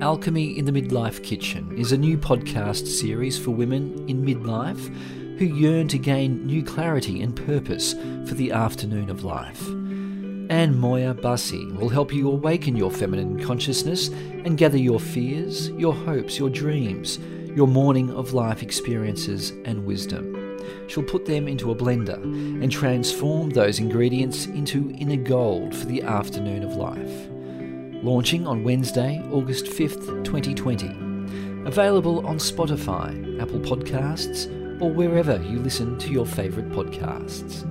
Alchemy in the Midlife Kitchen is a new podcast series for women in midlife who yearn to gain new clarity and purpose for the afternoon of life. Anne Moya Bussey will help you awaken your feminine consciousness and gather your fears, your hopes, your dreams, your morning of life experiences and wisdom. She'll put them into a blender and transform those ingredients into inner gold for the afternoon of life launching on Wednesday, August 5th, 2020. Available on Spotify, Apple Podcasts, or wherever you listen to your favourite podcasts.